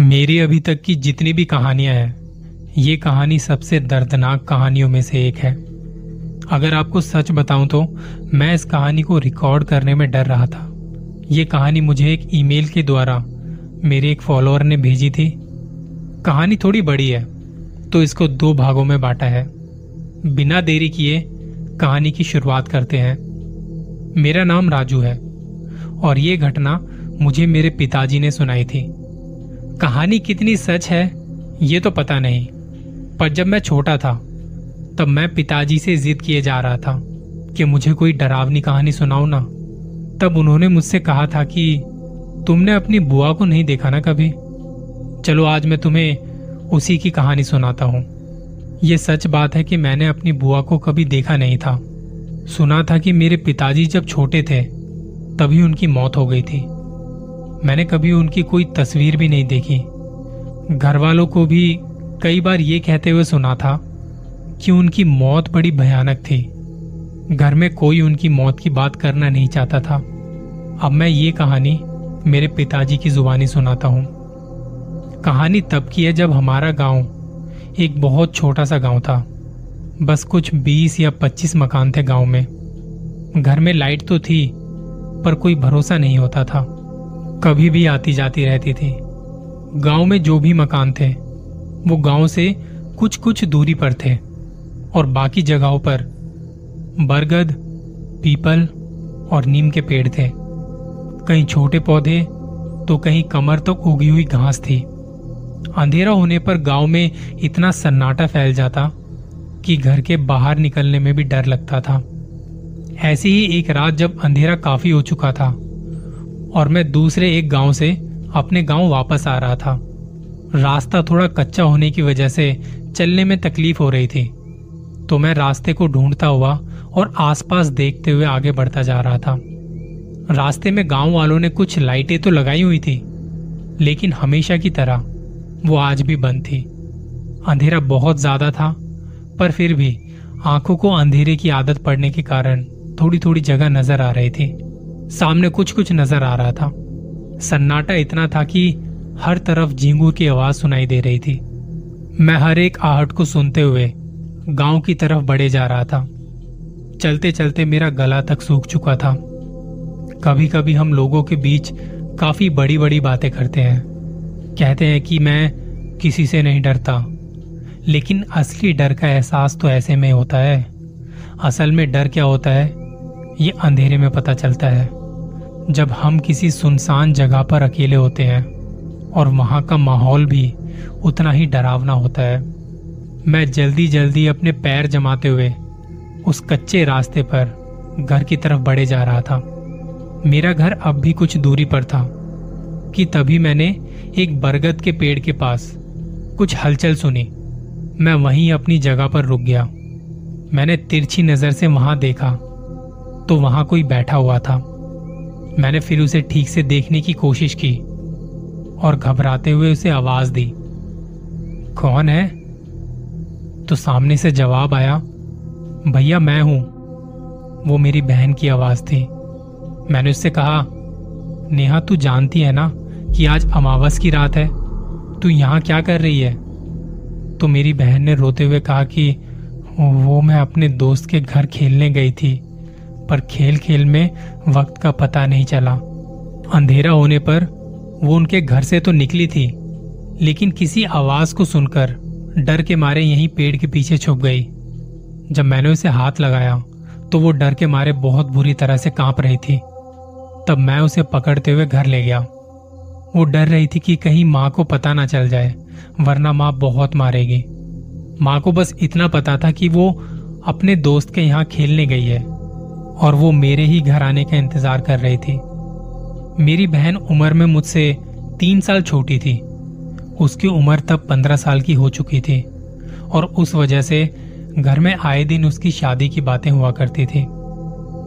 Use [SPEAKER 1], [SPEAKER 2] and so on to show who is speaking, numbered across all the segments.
[SPEAKER 1] मेरी अभी तक की जितनी भी कहानियाँ हैं, ये कहानी सबसे दर्दनाक कहानियों में से एक है। अगर आपको सच बताऊँ तो मैं इस कहानी को रिकॉर्ड करने में डर रहा था। ये कहानी मुझे एक ईमेल के द्वारा मेरे एक फॉलोअर ने भेजी थी। कहानी थोड़ी बड़ी है तो इसको दो भागों में बांटा है। बिना देरी किए कहानी की शुरुआत करते हैं। मेरा नाम राजू है, और ये घटना मुझे मेरे पिताजी ने सुनाई थी। कहानी कितनी सच है, ये तो पता नहीं। पर जब मैं छोटा था, तब मैं पिताजी से जिद किए जा रहा था कि मुझे कोई डरावनी कहानी सुनाओ ना। तब उन्होंने मुझसे कहा था कि तुमने अपनी बुआ को नहीं देखा ना कभी? चलो आज मैं तुम्हें उसी की कहानी सुनाता हूँ। ये सच बात है कि मैंने अपनी बुआ को कभी देखा नहीं था। सुना था कि मेरे पिताजी जब छोटे थे, तभी उनकी मौत हो गई थी। मैंने कभी उनकी कोई तस्वीर भी नहीं देखी। घर वालों को भी कई बार ये कहते हुए सुना था कि उनकी मौत बड़ी भयानक थी। घर में कोई उनकी मौत की बात करना नहीं चाहता था। अब मैं ये कहानी मेरे पिताजी की जुबानी सुनाता हूँ। कहानी तब की है जब हमारा गाँव एक बहुत छोटा सा गाँव था। बस कुछ बीस या पच्चीस मकान थे गाँव में। घर में लाइट तो थी, पर कोई भरोसा नहीं होता था। कभी भी आती जाती रहती थी। गाँव में जो भी मकान थे, वो गाँव से कुछ कुछ दूरी पर थे और बाकी जगहों पर बरगद, पीपल और नीम के पेड़ थे। कहीं छोटे पौधे तो कहीं कमर तक तो उगी हुई घास थी। अंधेरा होने पर गाँव में इतना सन्नाटा फैल जाता कि घर के बाहर निकलने में भी डर लगता था। ऐसी ही एक रात जब अंधेरा काफ़ी हो चुका था और मैं दूसरे एक गाँव से अपने गाँव वापस आ रहा था। रास्ता थोड़ा कच्चा होने की वजह से चलने में तकलीफ़ हो रही थी तो मैं रास्ते को ढूंढता हुआ और आसपास देखते हुए आगे बढ़ता जा रहा था। रास्ते में गाँव वालों ने कुछ लाइटें तो लगाई हुई थी, लेकिन हमेशा की तरह वो आज भी बंद थी। अंधेरा बहुत ज़्यादा था, पर फिर भी आँखों को अंधेरे की आदत पड़ने के कारण थोड़ी थोड़ी जगह नज़र आ रही थी। सामने कुछ कुछ नज़र आ रहा था। सन्नाटा इतना था कि हर तरफ़ झींगूर की आवाज़ सुनाई दे रही थी। मैं हर एक आहट को सुनते हुए गाँव की तरफ़ बढ़े जा रहा था। चलते चलते मेरा गला तक सूख चुका था। कभी कभी हम लोगों के बीच काफ़ी बड़ी बड़ी बातें करते हैं। कहते हैं कि मैं किसी से नहीं डरता, लेकिन असली डर का एहसास तो ऐसे में होता है। असल में डर क्या होता है, ये अंधेरे में पता चलता है। जब हम किसी सुनसान जगह पर अकेले होते हैं और वहाँ का माहौल भी उतना ही डरावना होता है, मैं जल्दी जल्दी अपने पैर जमाते हुए उस कच्चे रास्ते पर घर की तरफ़ बढ़े जा रहा था। मेरा घर अब भी कुछ दूरी पर था कि तभी मैंने एक बरगद के पेड़ के पास कुछ हलचल सुनी। मैं वहीं अपनी जगह पर रुक गया। मैंने तिरछी नज़र से वहाँ देखा तो वहाँ कोई बैठा हुआ था। मैंने फिर उसे ठीक से देखने की कोशिश की और घबराते हुए उसे आवाज़ दी। कौन है? तो सामने से जवाब आया, भैया, मैं हूँ। वो मेरी बहन की आवाज़ थी। मैंने उससे कहा, नेहा, तू जानती है ना कि आज अमावस की रात है? तू यहाँ क्या कर रही है? तो मेरी बहन ने रोते हुए कहा कि वो मैं अपने दोस्त के घर खेलने गई थी। पर खेल खेल में वक्त का पता नहीं चला। अंधेरा होने पर वो उनके घर से तो निकली थी, लेकिन किसी आवाज़ को सुनकर डर के मारे यहीं पेड़ के पीछे छुप गई। जब मैंने उसे हाथ लगाया तो वो डर के मारे बहुत बुरी तरह से काँप रही थी। तब मैं उसे पकड़ते हुए घर ले गया। वो डर रही थी कि कहीं माँ को पता ना चल जाए, वरना माँ बहुत मारेगी। माँ को बस इतना पता था कि वो अपने दोस्त के यहाँ खेलने गई है। और वो मेरे ही घर आने का इंतज़ार कर रही थी। मेरी बहन उम्र में मुझसे तीन साल छोटी थी। उसकी उम्र तब पंद्रह साल की हो चुकी थी और उस वजह से घर में आए दिन उसकी शादी की बातें हुआ करती थी।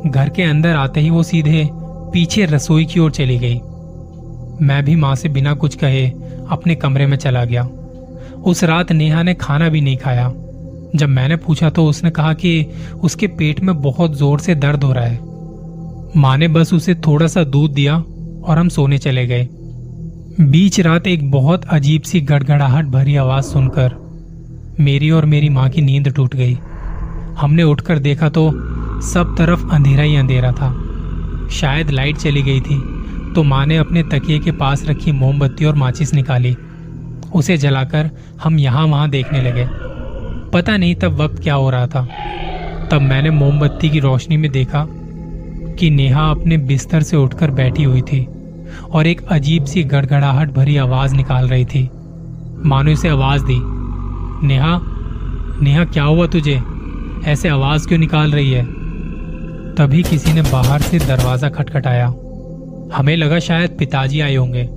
[SPEAKER 1] घर के अंदर आते ही वो सीधे पीछे रसोई की ओर चली गई। मैं भी माँ से बिना कुछ कहे अपने कमरे में चला गया। उस रात नेहा ने खाना भी नहीं खाया। जब मैंने पूछा तो उसने कहा कि उसके पेट में बहुत ज़ोर से दर्द हो रहा है। माँ ने बस उसे थोड़ा सा दूध दिया और हम सोने चले गए। बीच रात एक बहुत अजीब सी गड़गड़ाहट भरी आवाज़ सुनकर मेरी और मेरी माँ की नींद टूट गई। हमने उठकर देखा तो सब तरफ़ अंधेरा ही अंधेरा था। शायद लाइट चली गई थी तो माँ ने अपने तकिए के पास रखी मोमबत्ती और माचिस निकाली। उसे जलाकर हम यहाँ वहाँ देखने लगे। पता नहीं तब वक्त क्या हो रहा था। तब मैंने मोमबत्ती की रोशनी में देखा कि नेहा अपने बिस्तर से उठकर बैठी हुई थी और एक अजीब सी गड़गड़ाहट भरी आवाज़ निकाल रही थी। मानो इसे आवाज़ दी, नेहा नेहा, क्या हुआ तुझे? ऐसे आवाज़ क्यों निकाल रही है? तभी किसी ने बाहर से दरवाज़ा खटखटाया। हमें लगा शायद पिताजी आए होंगे,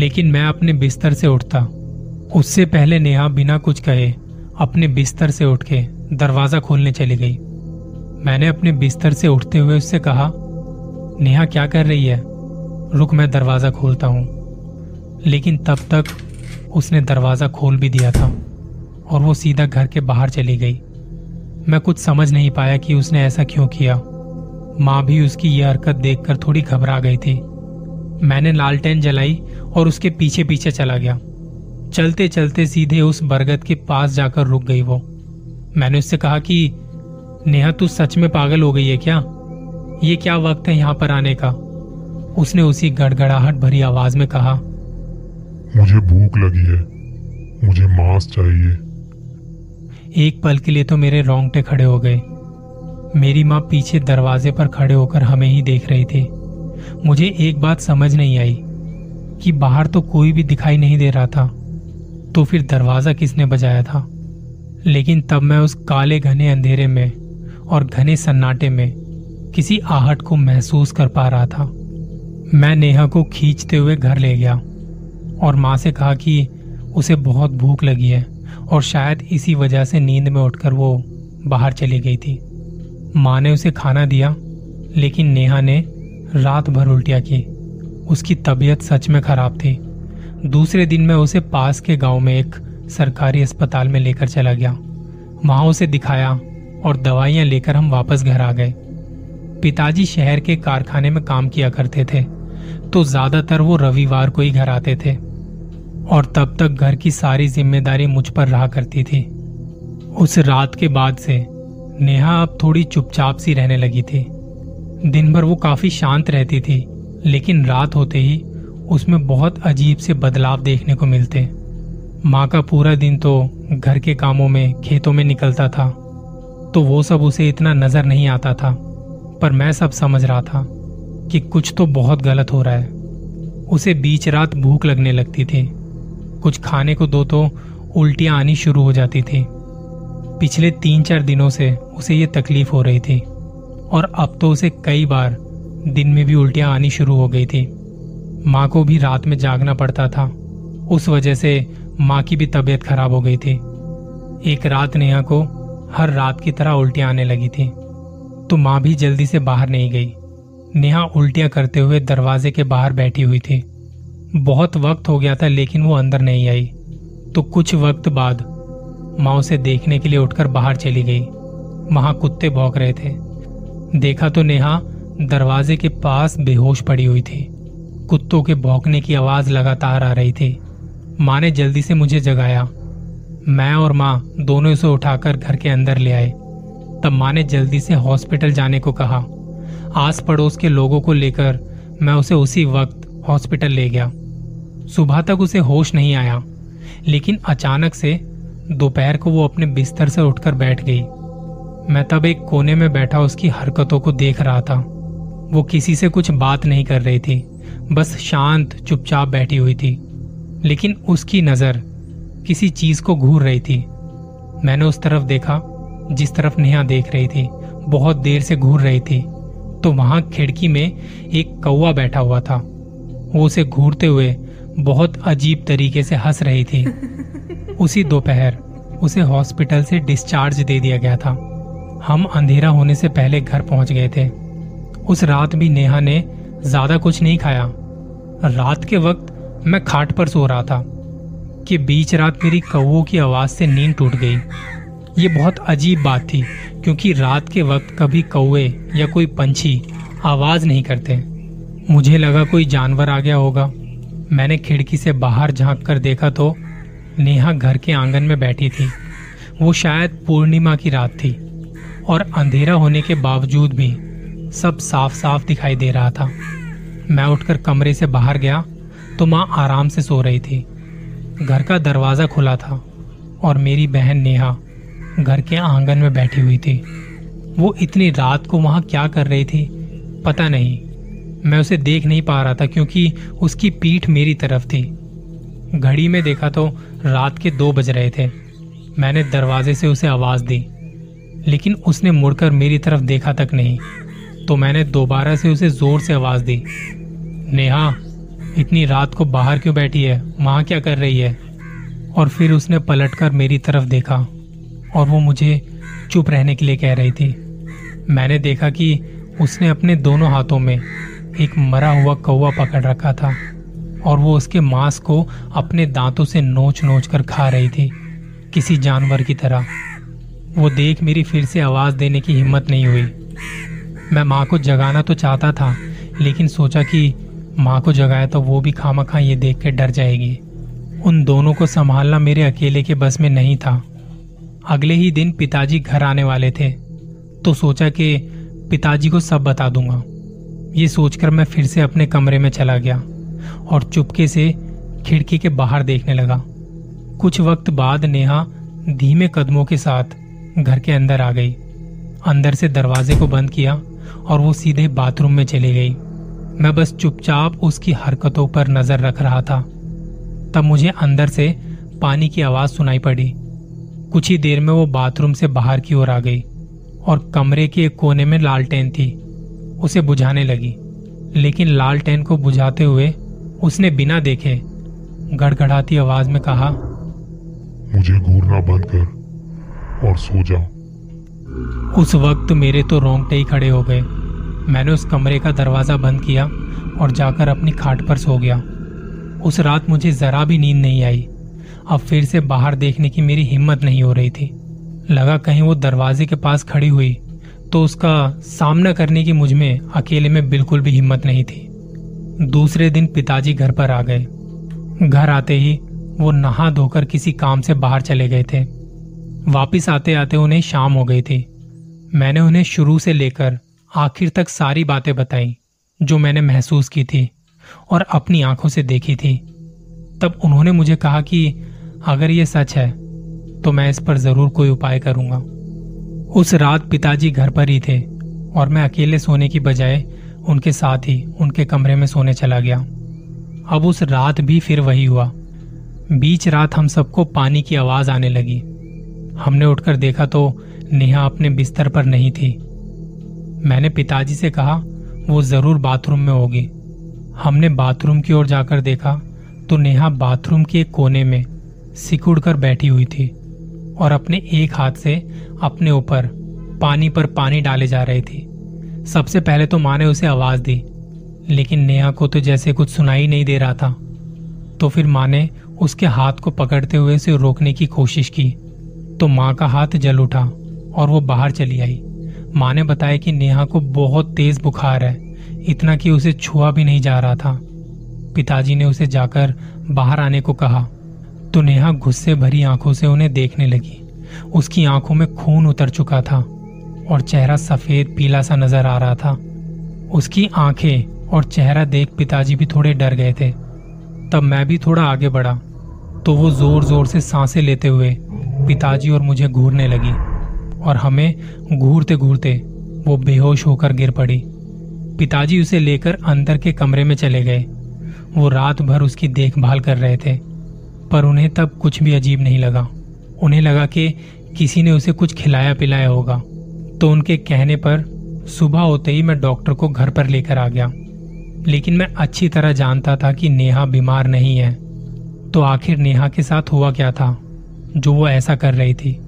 [SPEAKER 1] लेकिन मैं अपने बिस्तर से उठता। उससे पहले नेहा बिना कुछ कहे अपने बिस्तर से उठ के दरवाज़ा खोलने चली गई। मैंने अपने बिस्तर से उठते हुए उससे कहा, नेहा, क्या कर रही है? रुक, मैं दरवाज़ा खोलता हूँ। लेकिन तब तक उसने दरवाज़ा खोल भी दिया था और वो सीधा घर के बाहर चली गई। मैं कुछ समझ नहीं पाया कि उसने ऐसा क्यों किया। माँ भी उसकी यह हरकत देखकर थोड़ी घबरा गई थी। मैंने लालटेन जलाई और उसके पीछे पीछे चला गया। चलते चलते सीधे उस बरगद के पास जाकर रुक गई वो। मैंने उससे कहा कि नेहा तू सच में पागल हो गई है क्या? ये क्या वक्त है यहाँ पर आने का? उसने उसी गड़गड़ाहट भरी आवाज़ में कहा
[SPEAKER 2] मुझे भूख लगी है। मुझे मांस चाहिए।
[SPEAKER 1] एक पल के लिए तो मेरे रोंगटे खड़े हो गए। मेरी माँ पीछे दरवाजे पर खड़े होकर हमें ही देख रही थी। मुझे एक बात समझ नहीं आई कि बाहर तो कोई भी दिखाई नहीं दे रहा था। तो फिर दरवाज़ा किसने बजाया था? लेकिन तब मैं उस काले घने अंधेरे में और घने सन्नाटे में किसी आहट को महसूस कर पा रहा था। मैं नेहा को खींचते हुए घर ले गया और माँ से कहा कि उसे बहुत भूख लगी है और शायद इसी वजह से नींद में उठकर वो बाहर चली गई थी। माँ ने उसे खाना दिया, लेकिन नेहा ने रात भर उल्टिया की। उसकी तबीयत सच में खराब थी। दूसरे दिन मैं उसे पास के गाँव में एक सरकारी अस्पताल में लेकर चला गया। वहाँ उसे दिखाया और दवाइयाँ लेकर हम वापस घर आ गए। पिताजी शहर के कारखाने में काम किया करते थे तो ज़्यादातर वो रविवार को ही घर आते थे और तब तक घर की सारी ज़िम्मेदारी मुझ पर रहा करती थी। उस रात के बाद से नेहा अब थोड़ी चुपचाप सी रहने लगी थी। दिन भर वो काफ़ी शांत रहती थी, लेकिन रात होते ही उसमें बहुत अजीब से बदलाव देखने को मिलते। माँ का पूरा दिन तो घर के कामों में, खेतों में निकलता था। तो वो सब उसे इतना नज़र नहीं आता था, पर मैं सब समझ रहा था कि कुछ तो बहुत गलत हो रहा है। उसे बीच रात भूख लगने लगती थी। कुछ खाने को दो तो उल्टियाँ आनी शुरू हो जाती थी। पिछले तीन चार दिनों से उसे ये तकलीफ़ हो रही थी, और अब तो उसे कई बार दिन में भी उल्टियाँ आनी शुरू हो गई थी। माँ को भी रात में जागना पड़ता था। उस वजह से माँ की भी तबीयत खराब हो गई थी। एक रात नेहा को हर रात की तरह उल्टियाँ आने लगी थी। तो माँ भी जल्दी से बाहर नहीं गई। नेहा उल्टियाँ करते हुए दरवाजे के बाहर बैठी हुई थी। बहुत वक्त हो गया था, लेकिन वो अंदर नहीं आई। तो कुछ वक्त बाद माँ उसे देखने के लिए उठकर बाहर चली गई। वहाँ कुत्ते भौंक रहे थे। देखा तो नेहा दरवाजे के पास बेहोश पड़ी हुई थी। कुत्तों के भौंकने की आवाज़ लगातार आ रही थी। माँ ने जल्दी से मुझे जगाया। मैं और माँ दोनों उसे उठाकर घर के अंदर ले आए। तब माँ ने जल्दी से हॉस्पिटल जाने को कहा। आस पड़ोस के लोगों को लेकर मैं उसे उसी वक्त हॉस्पिटल ले गया। सुबह तक उसे होश नहीं आया, लेकिन अचानक से दोपहर को वो अपने बिस्तर से उठकर बैठ गई। मैं तब एक कोने में बैठा, उसकी हरकतों को देख रहा था। वो किसी से कुछ बात नहीं कर रही थी। बस शांत चुपचाप बैठी हुई थी। लेकिन उसकी नज़र किसी चीज़ को घूर रही थी। मैंने उस तरफ़ देखा जिस तरफ़ नेहा देख रही थी बहुत देर से घूर रही थी। तो वहाँ खिड़की में एक कौआ बैठा हुआ था। वो उसे घूरते हुए बहुत अजीब तरीके से हंस रही थी। उसी दोपहर उसे हॉस्पिटल से डिस्चार्ज दे दिया गया था। हम अंधेरा होने से पहले घर पहुँच गए थे। उस रात भी नेहा ने ज़्यादा कुछ नहीं खाया। रात के वक्त मैं खाट पर सो रहा था कि बीच रात मेरी कौओं की आवाज़ से नींद टूट गई। ये बहुत अजीब बात थी, क्योंकि रात के वक्त कभी कौए या कोई पंछी आवाज़ नहीं करते। मुझे लगा कोई जानवर आ गया होगा। मैंने खिड़की से बाहर झाँक कर देखा तो नेहा घर के आँगन में बैठी थी। वो शायद पूर्णिमा की रात थी और अंधेरा होने के बावजूद भी सब साफ़ साफ़ दिखाई दे रहा था। मैं उठकर कमरे से बाहर गया तो माँ आराम से सो रही थी। घर का दरवाज़ा खुला था और मेरी बहन नेहा घर के आँगन में बैठी हुई थी। वो इतनी रात को वहाँ क्या कर रही थी, पता नहीं। मैं उसे देख नहीं पा रहा था क्योंकि उसकी पीठ मेरी तरफ़ थी। घड़ी में देखा तो रात के दो बज रहे थे। मैंने दरवाजे से उसे आवाज़ दी, लेकिन उसने मुड़कर मेरी तरफ़ देखा तक नहीं। तो मैंने दोबारा से उसे ज़ोर से आवाज़ दी। नेहा, इतनी रात को बाहर क्यों बैठी है? वहाँ क्या कर रही है? और फिर उसने पलटकर मेरी तरफ़ देखा और वो मुझे चुप रहने के लिए कह रही थी। मैंने देखा कि उसने अपने दोनों हाथों में एक मरा हुआ कौवा पकड़ रखा था और वो उसके मांस को अपने दांतों से नोच नोच कर खा रही थी, किसी जानवर की तरह। वो देख मेरी फिर से आवाज़ देने की हिम्मत नहीं हुई। मैं माँ को जगाना तो चाहता था, लेकिन सोचा कि माँ को जगाया तो वो भी खामा खा ये देख के डर जाएगी। उन दोनों को संभालना मेरे अकेले के बस में नहीं था। अगले ही दिन पिताजी घर आने वाले थे तो सोचा कि पिताजी को सब बता दूँगा। ये सोचकर मैं फिर से अपने कमरे में चला गया और चुपके से खिड़की के बाहर देखने लगा। कुछ वक्त बाद नेहा धीमे कदमों के साथ घर के अंदर आ गई। अंदर से दरवाजे को बंद किया और वो सीधे बाथरूम में चली गई। मैं बस चुपचाप उसकी हरकतों पर नज़र रख रहा था। तब मुझे अंदर से पानी की आवाज़ सुनाई पड़ी। कुछ ही देर में वो बाथरूम से बाहर की ओर आ गई और कमरे के एक कोने में लालटेन थी। उसे बुझाने लगी, लेकिन लालटेन को बुझाते हुए उसने बिना देखे गड़गड़ाती आवाज़ में कहा,
[SPEAKER 2] मुझे घूरना बंद कर और सो जा
[SPEAKER 1] उस वक्त मेरे तो रोंगटे ही खड़े हो गए। मैंने उस कमरे का दरवाज़ा बंद किया और जाकर अपनी खाट पर सो गया। उस रात मुझे जरा भी नींद नहीं आई। अब फिर से बाहर देखने की मेरी हिम्मत नहीं हो रही थी। लगा कहीं वो दरवाजे के पास खड़ी हुई तो उसका सामना करने की मुझमें अकेले में बिल्कुल भी हिम्मत नहीं थी। दूसरे दिन पिताजी घर पर आ गए। घर आते ही वो नहा धोकर किसी काम से बाहर चले गए थे। वापिस आते आते उन्हें शाम हो गई थी। मैंने उन्हें शुरू से लेकर आखिर तक सारी बातें बताई, जो मैंने महसूस की थी और अपनी आँखों से देखी थी। तब उन्होंने मुझे कहा कि अगर ये सच है तो मैं इस पर ज़रूर कोई उपाय करूँगा। उस रात पिताजी घर पर ही थे और मैं अकेले सोने की बजाय उनके साथ ही उनके कमरे में सोने चला गया। अब उस रात भी फिर वही हुआ। बीच रात हम सबको पानी की आवाज़ आने लगी। हमने उठकर देखा तो नेहा अपने बिस्तर पर नहीं थी। मैंने पिताजी से कहा, वो ज़रूर बाथरूम में होगी। हमने बाथरूम की ओर जाकर देखा तो नेहा बाथरूम के एक कोने में सिकुड़ कर बैठी हुई थी और अपने एक हाथ से अपने ऊपर पानी पर पानी डाले जा रही थी। सबसे पहले तो माँ ने उसे आवाज़ दी, लेकिन नेहा को तो जैसे कुछ सुनाई नहीं दे रहा था। तो फिर माँ ने उसके हाथ को पकड़ते हुए उसे रोकने की कोशिश की। तो माँ का हाथ जल उठा और वो बाहर चली आई। माँ ने बताया कि नेहा को बहुत तेज बुखार है, इतना कि उसे छुआ भी नहीं जा रहा था। पिताजी ने उसे जाकर बाहर आने को कहा। तो नेहा गुस्से भरी आँखों से उन्हें देखने लगी। उसकी आँखों में खून उतर चुका था और चेहरा सफ़ेद पीला सा नज़र आ रहा था। उसकी आँखें और चेहरा देख पिताजी भी थोड़े डर गए थे। तब मैं भी थोड़ा आगे बढ़ा तो वो ज़ोर ज़ोर से साँसें लेते हुए पिताजी और मुझे घूरने लगी और हमें घूरते घूरते वो बेहोश होकर गिर पड़ी। पिताजी उसे लेकर अंदर के कमरे में चले गए। वो रात भर उसकी देखभाल कर रहे थे, पर उन्हें तब कुछ भी अजीब नहीं लगा। उन्हें लगा कि किसी ने उसे कुछ खिलाया पिलाया होगा। तो उनके कहने पर सुबह होते ही मैं डॉक्टर को घर पर लेकर आ गया। लेकिन मैं अच्छी तरह जानता था कि नेहा बीमार नहीं है। तो आखिर नेहा के साथ हुआ क्या था? जो वो ऐसा कर रही थी।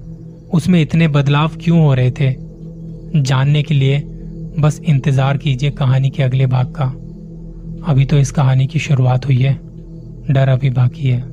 [SPEAKER 1] उसमें इतने बदलाव क्यों हो रहे थे? जानने के लिए बस इंतज़ार कीजिए कहानी के अगले भाग का। अभी तो इस कहानी की शुरुआत हुई है। डर अभी बाकी है।